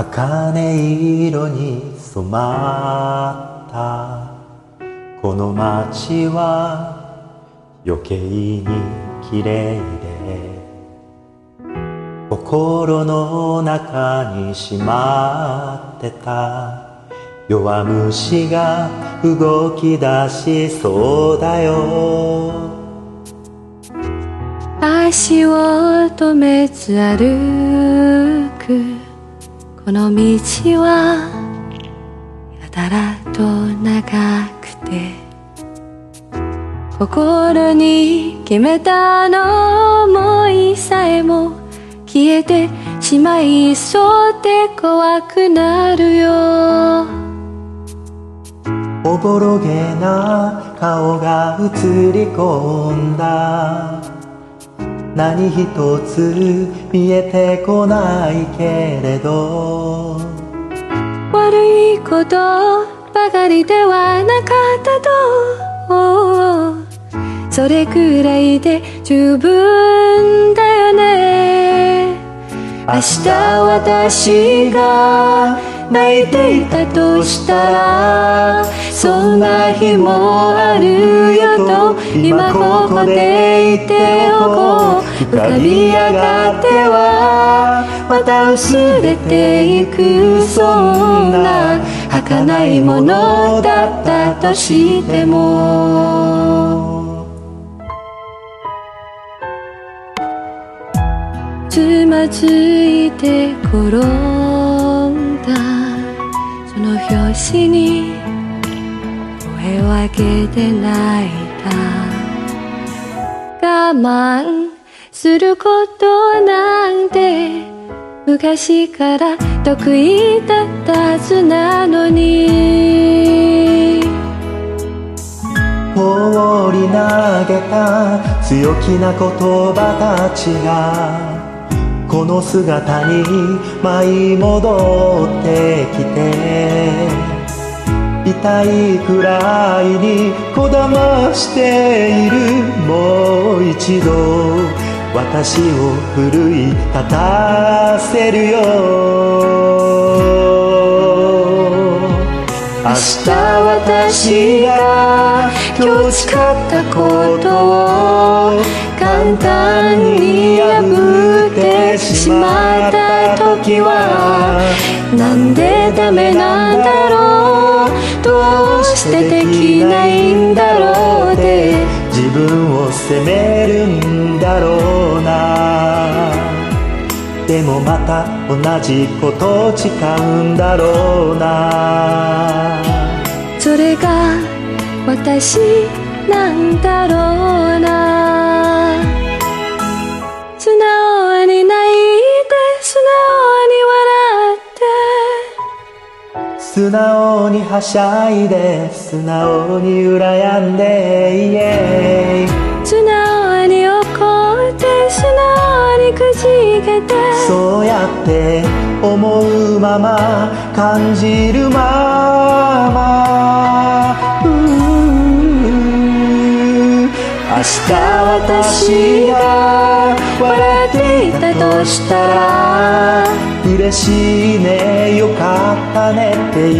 茜色に染まった。この街は余計に綺麗で。心の中にしまってた。弱虫が動き出しそうだよ。足を止めず歩く。この道はやたらと長くて心に決めたあの思いさえも消えてしまいそうで怖くなるよ。おぼろげな顔が映り込んだ。何一つ見えてこないけれど。悪いことばかりではなかったと。それくらいで十分だよね。明日私が泣いていたとしたらそんな日もある。今ここでいておこう浮かび上がってはまた薄れていく。そんな儚いものだったとしても。つまずいて転んだ。その拍子に声を上げて泣いた。我慢することなんて昔から得意だったはずなのに。放り投げた強気な言葉たちがこの姿に舞い戻ってきて痛いくらいにこだましているもう一度私を奮い立たせるよ。明日私が今日誓ったことを簡単に破ってしまった時はなんでダメなんだろうしてできないんだろうで自分を責めるんだろうな。でもまた同じことを誓うんだろうな。それが私なん素直にはしゃいで素直に羨んでイエイ素直に怒って素直にくじけて。そうやって思うまま感じるまま。うー明日私が笑っていたとしたら。嬉しいねよかったね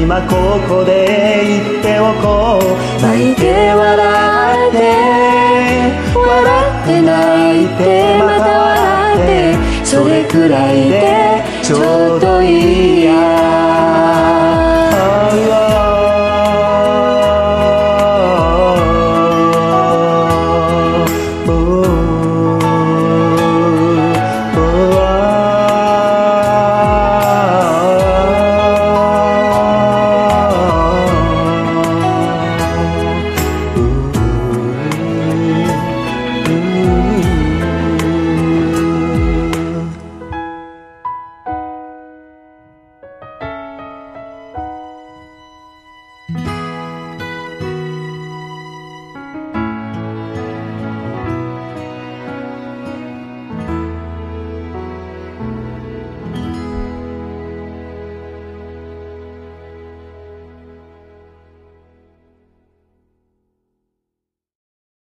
今ここで言っておこう。泣いて笑って笑って泣いてまた笑ってそれくらいでちょうどいい。